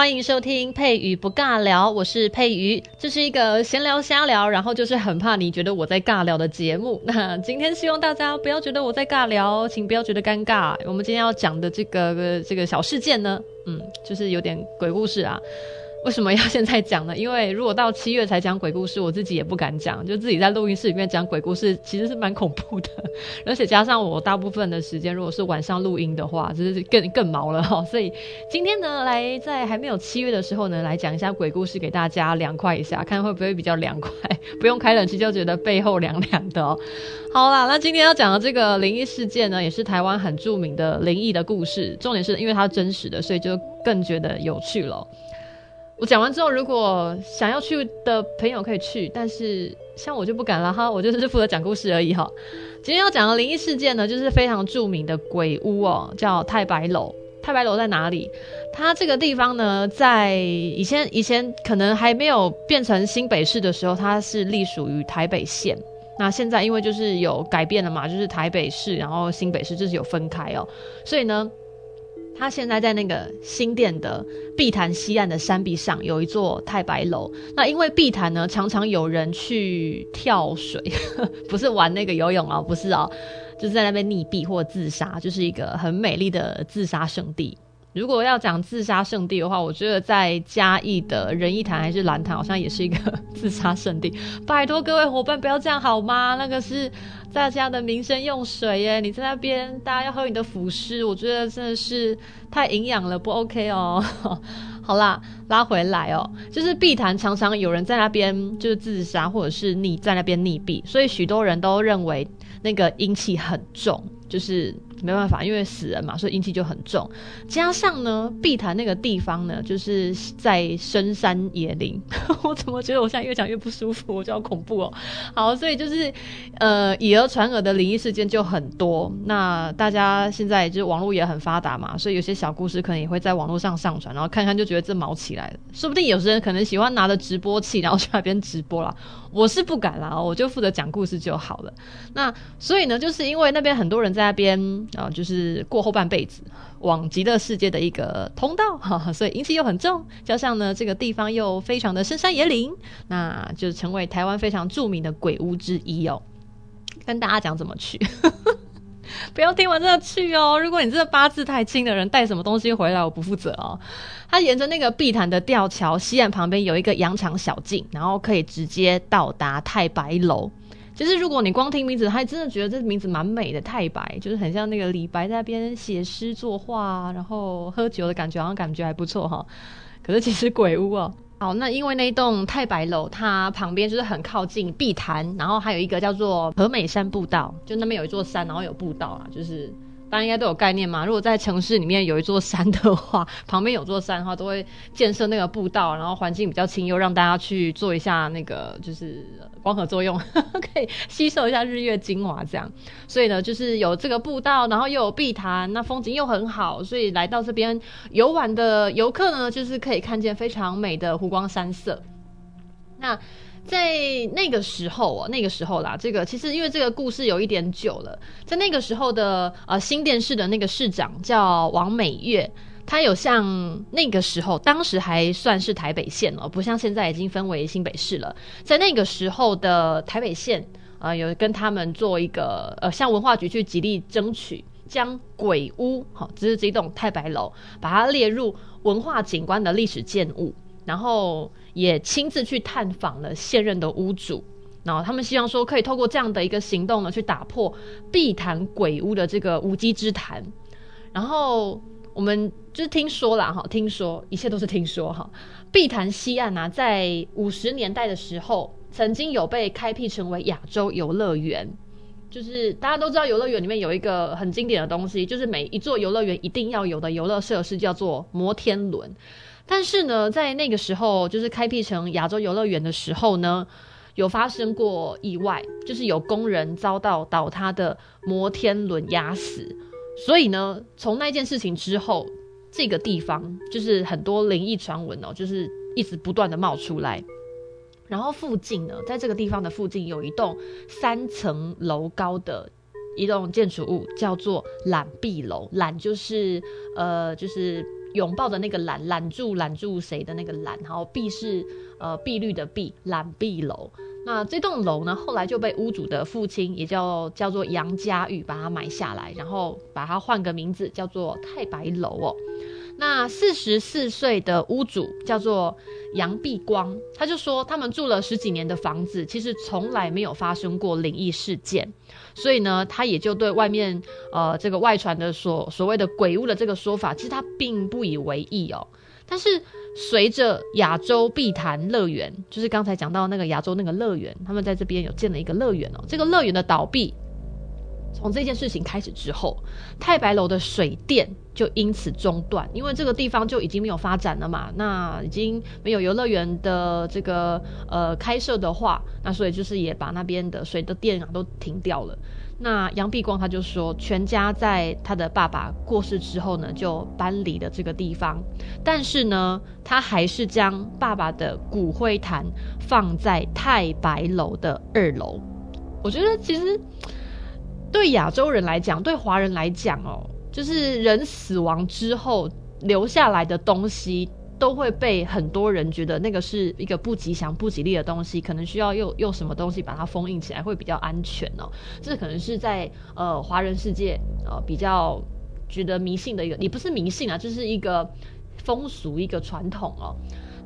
欢迎收听佩瑜不尬聊，我是佩瑜，这是一个闲聊瞎聊，然后就是很怕你觉得我在尬聊的节目。那今天希望大家不要觉得我在尬聊，请不要觉得尴尬。我们今天要讲的这个这个小事件呢，嗯，就是有点鬼故事啊。为什么要现在讲呢？因为如果到七月才讲鬼故事，我自己也不敢讲，就自己在录音室里面讲鬼故事，其实是蛮恐怖的。而且加上我大部分的时间，如果是晚上录音的话，就是更更毛了 哈。所以今天呢，来在还没有七月的时候呢，来讲一下鬼故事给大家凉快一下，看会不会比较凉快，不用开冷气就觉得背后凉凉的哦。好啦，那今天要讲的这个灵异事件呢，也是台湾很著名的灵异的故事，重点是因为它真实的，所以就更觉得有趣了。我讲完之后，如果想要去的朋友可以去，但是像我就不敢了哈，我就是负责讲故事而已哈。今天要讲的灵异事件呢，就是非常著名的鬼屋哦，叫太白楼。太白楼在哪里？它这个地方呢，在以前以前可能还没有变成新北市的时候，它是隶属于台北县。那现在因为就是有改变了嘛，就是台北市，然后新北市就是有分开哦，所以呢。他现在在那个新店的碧潭西岸的山壁上有一座太白楼。那因为碧潭呢，常常有人去跳水，不是玩那个游泳哦，不是哦，就是在那边溺毙或自杀，就是一个很美丽的自杀圣地。如果要讲自杀圣地的话，我觉得在嘉义的仁义潭还是兰潭，好像也是一个自杀圣地。拜托各位伙伴不要这样好吗？那个是大家的民生用水耶，你在那边大家要喝你的腐尸，我觉得真的是太营养了，不 OK 哦。好啦，拉回来哦，就是碧潭常常有人在那边就是自杀，或者是溺在那边溺毙，所以许多人都认为那个阴气很重，就是。没办法，因为死人嘛，所以阴气就很重。加上呢，碧潭那个地方呢，就是在深山野林。我怎么觉得我现在越讲越不舒服？我觉得好恐怖哦。好，所以就是呃，以讹传讹的灵异事件就很多。那大家现在就是网络也很发达嘛，所以有些小故事可能也会在网络上上传，然后看看就觉得这毛起来了。说不定有些人可能喜欢拿着直播器，然后去那边直播啦。我是不敢啦，我就负责讲故事就好了。那所以呢，就是因为那边很多人在那边。啊，就是过后半辈子往极乐世界的一个通道，哈哈，所以阴气又很重，加上呢这个地方又非常的深山野岭，那就成为台湾非常著名的鬼屋之一哦。跟大家讲怎么去，不要听完这个去哦。如果你这个八字太轻的人带什么东西回来，我不负责哦。他沿着那个碧潭的吊桥西岸旁边有一个羊肠小径，然后可以直接到达太白楼。其实，如果你光听名字，还真的觉得这名字蛮美的。太白就是很像那个李白在那边写诗作画，然后喝酒的感觉，好像感觉还不错哈。可是其实鬼屋哦，好，那因为那栋太白楼，它旁边就是很靠近碧潭，然后还有一个叫做和美山步道，就那边有一座山，然后有步道啊，就是。大家应该都有概念嘛。如果在城市里面有一座山的话，旁边有座山的话，都会建设那个步道，然后环境比较清幽，让大家去做一下那个就是光合作用，可以吸收一下日月精华这样。所以呢，就是有这个步道，然后又有碧潭，那风景又很好，所以来到这边游玩的游客呢，就是可以看见非常美的湖光山色。那。在那个时候哦，那个时候啦，这个其实因为这个故事有一点久了，在那个时候的呃新店市的那个市长叫王美月，他有像那个时候，当时还算是台北县哦，不像现在已经分为新北市了。在那个时候的台北县，呃，有跟他们做一个呃，向文化局去极力争取，将鬼屋好，只是这栋太白楼，把它列入文化景观的历史建物，然后。也亲自去探访了现任的屋主，然后他们希望说可以透过这样的一个行动呢，去打破碧潭鬼屋的这个无稽之谈。然后我们就是听说啦，哈，听说一切都是听说哈。碧潭西岸啊，在五十年代的时候，曾经有被开辟成为亚洲游乐园。就是大家都知道，游乐园里面有一个很经典的东西，就是每一座游乐园一定要有的游乐设施，叫做摩天轮。但是呢，在那个时候，就是开辟成亚洲游乐园的时候呢，有发生过意外，就是有工人遭到倒塌的摩天轮压死。所以呢，从那件事情之后，这个地方就是很多灵异传闻哦，就是一直不断的冒出来。然后附近呢，在这个地方的附近有一栋三层楼高的一栋建筑物，叫做揽碧楼。揽就是呃，就是拥抱的那个揽，揽住揽住谁的那个揽。然后碧是呃碧绿的碧，揽碧楼。那这栋楼呢，后来就被屋主的父亲，也叫叫做杨家玉，把它买下来，然后把它换个名字，叫做太白楼哦。那四十四岁的屋主叫做杨碧光，他就说他们住了十几年的房子，其实从来没有发生过灵异事件，所以呢，他也就对外面呃这个外传的所所谓的鬼屋的这个说法，其实他并不以为意哦。但是随着亚洲碧潭乐园，就是刚才讲到那个亚洲那个乐园，他们在这边有建了一个乐园哦，这个乐园的倒闭。从这件事情开始之后，太白楼的水电就因此中断，因为这个地方就已经没有发展了嘛，那已经没有游乐园的这个呃开设的话，那所以就是也把那边的水的电啊都停掉了。那杨碧光他就说，全家在他的爸爸过世之后呢，就搬离了这个地方，但是呢，他还是将爸爸的骨灰坛放在太白楼的二楼。我觉得其实。对亚洲人来讲，对华人来讲哦，就是人死亡之后留下来的东西，都会被很多人觉得那个是一个不吉祥、不吉利的东西，可能需要用用什么东西把它封印起来会比较安全哦。这可能是在呃华人世界呃比较觉得迷信的一个，也不是迷信啊，就是一个风俗、一个传统哦。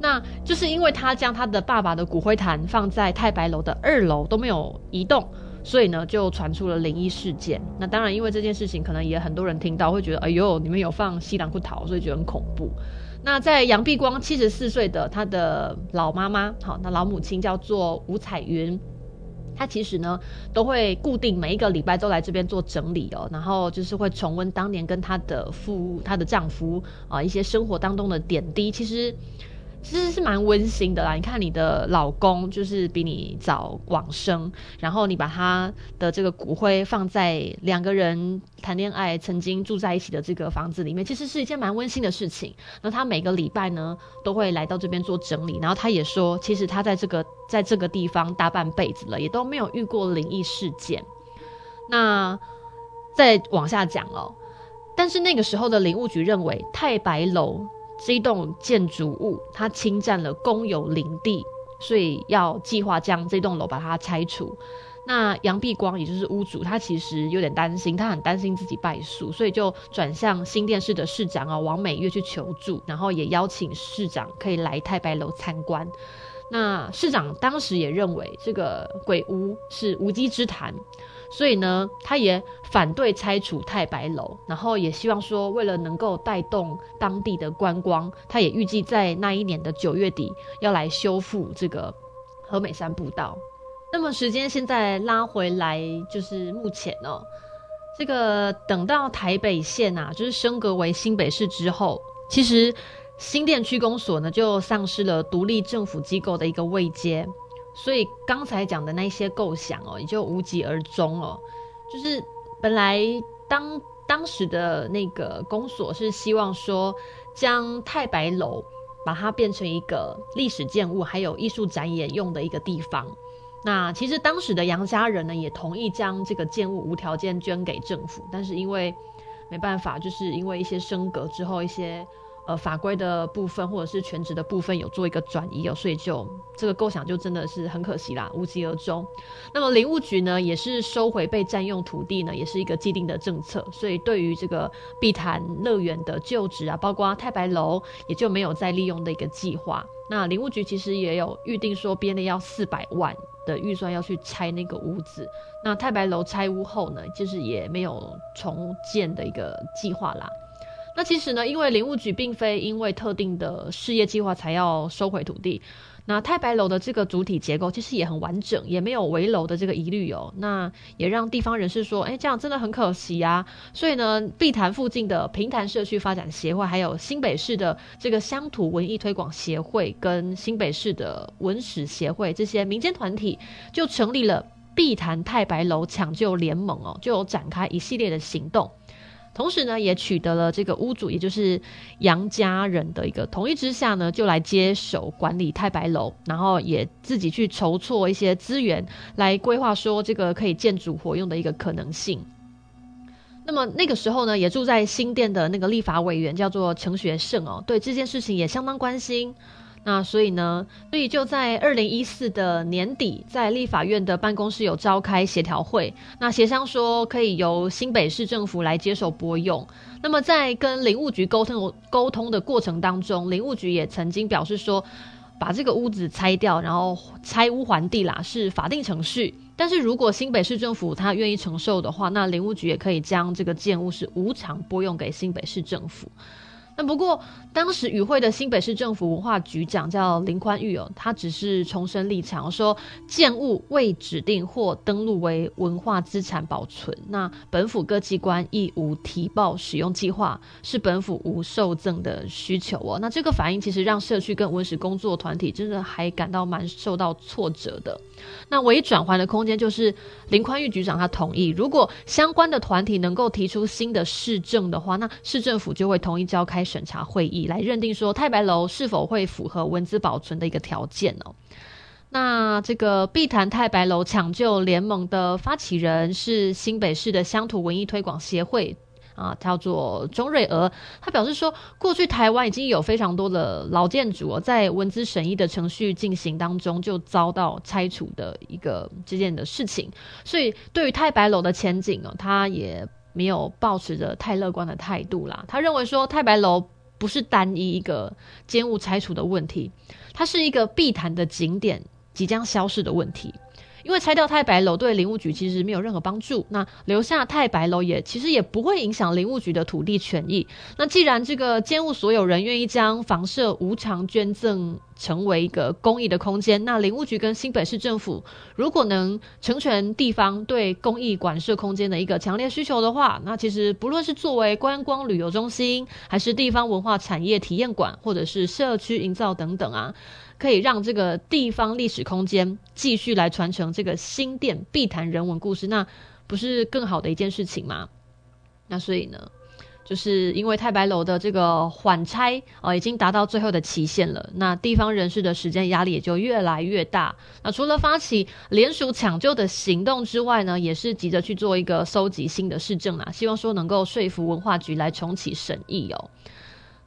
那就是因为他将他的爸爸的骨灰坛放在太白楼的二楼都没有移动。所以呢，就传出了灵异事件。那当然，因为这件事情，可能也很多人听到会觉得，哎呦，你们有放西兰库桃，所以觉得很恐怖。那在杨碧光七十四岁的他的老妈妈，好，那老母亲叫做吴彩云，她其实呢都会固定每一个礼拜都来这边做整理哦，然后就是会重温当年跟她的夫、她的丈夫啊一些生活当中的点滴，其实。其实是蛮温馨的啦，你看你的老公就是比你早往生，然后你把他的这个骨灰放在两个人谈恋爱、曾经住在一起的这个房子里面，其实是一件蛮温馨的事情。那他每个礼拜呢都会来到这边做整理，然后他也说，其实他在这个在这个地方大半辈子了，也都没有遇过灵异事件。那再往下讲哦，但是那个时候的林务局认为太白楼。这一栋建筑物，它侵占了公有林地，所以要计划将这栋楼把它拆除。那杨碧光也就是屋主，他其实有点担心，他很担心自己败诉，所以就转向新店市的市长啊王美月去求助，然后也邀请市长可以来太白楼参观。那市长当时也认为这个鬼屋是无稽之谈。所以呢，他也反对拆除太白楼，然后也希望说，为了能够带动当地的观光，他也预计在那一年的九月底要来修复这个和美山步道。那么时间现在拉回来，就是目前哦，这个等到台北县啊，就是升格为新北市之后，其实新店区公所呢就丧失了独立政府机构的一个位阶。所以刚才讲的那些构想哦，也就无疾而终哦。就是本来当当时的那个公所是希望说，将太白楼把它变成一个历史建物，还有艺术展演用的一个地方。那其实当时的杨家人呢，也同意将这个建物无条件捐给政府，但是因为没办法，就是因为一些升格之后一些。呃，法规的部分或者是全职的部分有做一个转移哦，所以就这个构想就真的是很可惜啦，无疾而终。那么林务局呢，也是收回被占用土地呢，也是一个既定的政策，所以对于这个碧潭乐园的旧址啊，包括太白楼，也就没有再利用的一个计划。那林务局其实也有预定说，编列要四百万的预算要去拆那个屋子。那太白楼拆屋后呢，就是也没有重建的一个计划啦。那其实呢，因为林务局并非因为特定的事业计划才要收回土地，那太白楼的这个主体结构其实也很完整，也没有危楼的这个疑虑哦。那也让地方人士说，哎，这样真的很可惜啊。所以呢，碧潭附近的平潭社区发展协会，还有新北市的这个乡土文艺推广协会，跟新北市的文史协会这些民间团体，就成立了碧潭太白楼抢救联盟哦，就有展开一系列的行动。同时呢，也取得了这个屋主，也就是杨家人的一个同意之下呢，就来接手管理太白楼，然后也自己去筹措一些资源来规划说这个可以建筑活用的一个可能性。那么那个时候呢，也住在新店的那个立法委员叫做陈学圣哦，对这件事情也相当关心。那所以呢，所以就在二零一四的年底，在立法院的办公室有召开协调会，那协商说可以由新北市政府来接手拨用。那么在跟林务局沟通沟通的过程当中，林务局也曾经表示说，把这个屋子拆掉，然后拆屋还地啦，是法定程序。但是如果新北市政府他愿意承受的话，那林务局也可以将这个建物是无偿拨用给新北市政府。那不过，当时与会的新北市政府文化局长叫林宽裕哦，他只是重申立场，说建物未指定或登录为文化资产保存，那本府各机关亦无提报使用计划，是本府无受赠的需求哦。那这个反应其实让社区跟文史工作团体真的还感到蛮受到挫折的。那唯一转圜的空间就是林宽裕局长他同意，如果相关的团体能够提出新的市政的话，那市政府就会同意召开。审查会议来认定说太白楼是否会符合文字保存的一个条件哦。那这个碧潭太白楼抢救联盟的发起人是新北市的乡土文艺推广协会啊，叫做钟瑞娥。他表示说，过去台湾已经有非常多的老建筑，在文资审议的程序进行当中就遭到拆除的一个这件的事情，所以对于太白楼的前景哦，他也。没有抱持着太乐观的态度啦。他认为说，太白楼不是单一一个建物拆除的问题，它是一个必谈的景点即将消失的问题。因为拆掉太白楼对林务局其实没有任何帮助，那留下太白楼也其实也不会影响林务局的土地权益。那既然这个建物所有人愿意将房舍无偿捐赠成为一个公益的空间，那林务局跟新北市政府如果能成全地方对公益馆设空间的一个强烈需求的话，那其实不论是作为观光旅游中心，还是地方文化产业体验馆，或者是社区营造等等啊。可以让这个地方历史空间继续来传承这个新店必谈人文故事，那不是更好的一件事情吗？那所以呢，就是因为太白楼的这个缓拆啊、已经达到最后的期限了，那地方人士的时间压力也就越来越大。那除了发起联署抢救的行动之外呢，也是急着去做一个搜集新的市政啊，希望说能够说服文化局来重启审议哦。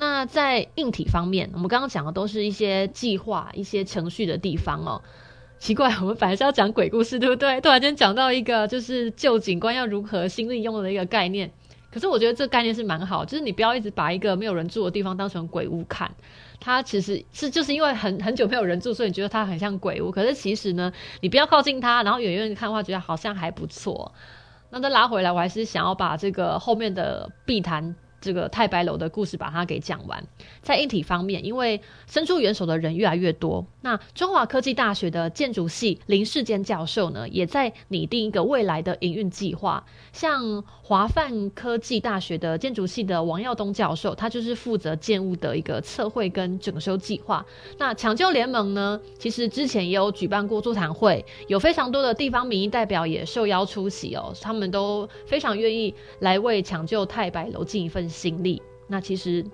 那在硬体方面，我们刚刚讲的都是一些计划、一些程序的地方哦。奇怪，我们本来是要讲鬼故事，对不对？突然间讲到一个就是旧景观要如何新利用的一个概念。可是我觉得这个概念是蛮好，就是你不要一直把一个没有人住的地方当成鬼屋看。它其实是就是因为很很久没有人住，所以你觉得它很像鬼屋。可是其实呢，你不要靠近它，然后远远看的话，觉得好像还不错。那再拉回来，我还是想要把这个后面的碧潭。这个太白楼的故事把它给讲完。在硬体方面，因为伸出援手的人越来越多，那中华科技大学的建筑系林世坚教授呢，也在拟定一个未来的营运计划。像华梵科技大学的建筑系的王耀东教授，他就是负责建物的一个测绘跟整修计划。那抢救联盟呢，其实之前也有举办过座谈会，有非常多的地方民意代表也受邀出席哦，他们都非常愿意来为抢救太白楼尽一份心力，那其实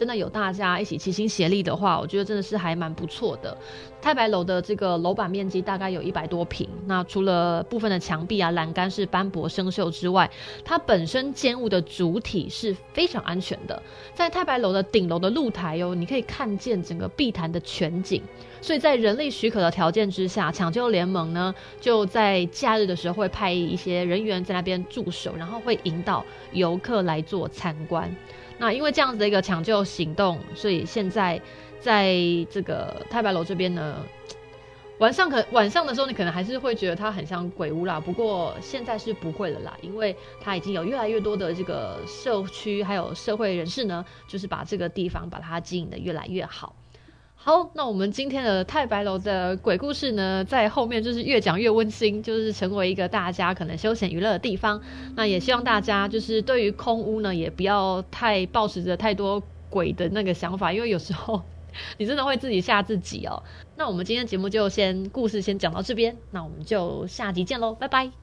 真的有大家一起齐心协力的话，我觉得真的是还蛮不错的。太白楼的这个楼板面积大概有一百多平，那除了部分的墙壁啊、栏杆是斑驳生锈之外，它本身建物的主体是非常安全的。在太白楼的顶楼的露台哦，你可以看见整个碧潭的全景。所以在人力许可的条件之下，抢救联盟呢就在假日的时候会派一些人员在那边驻守，然后会引导游客来做参观。那因为这样子的一个抢救行动，所以现在在这个太白楼这边呢，晚上可晚上的时候你可能还是会觉得它很像鬼屋啦。不过现在是不会了啦，因为它已经有越来越多的这个社区还有社会人士呢，就是把这个地方把它经营的越来越好。好，那我们今天的太白楼的鬼故事呢，在后面就是越讲越温馨，就是成为一个大家可能休闲娱乐的地方。那也希望大家就是对于空屋呢，也不要太抱持着太多鬼的那个想法，因为有时候你真的会自己吓自己哦。那我们今天节目就先故事先讲到这边，那我们就下集见喽，拜拜。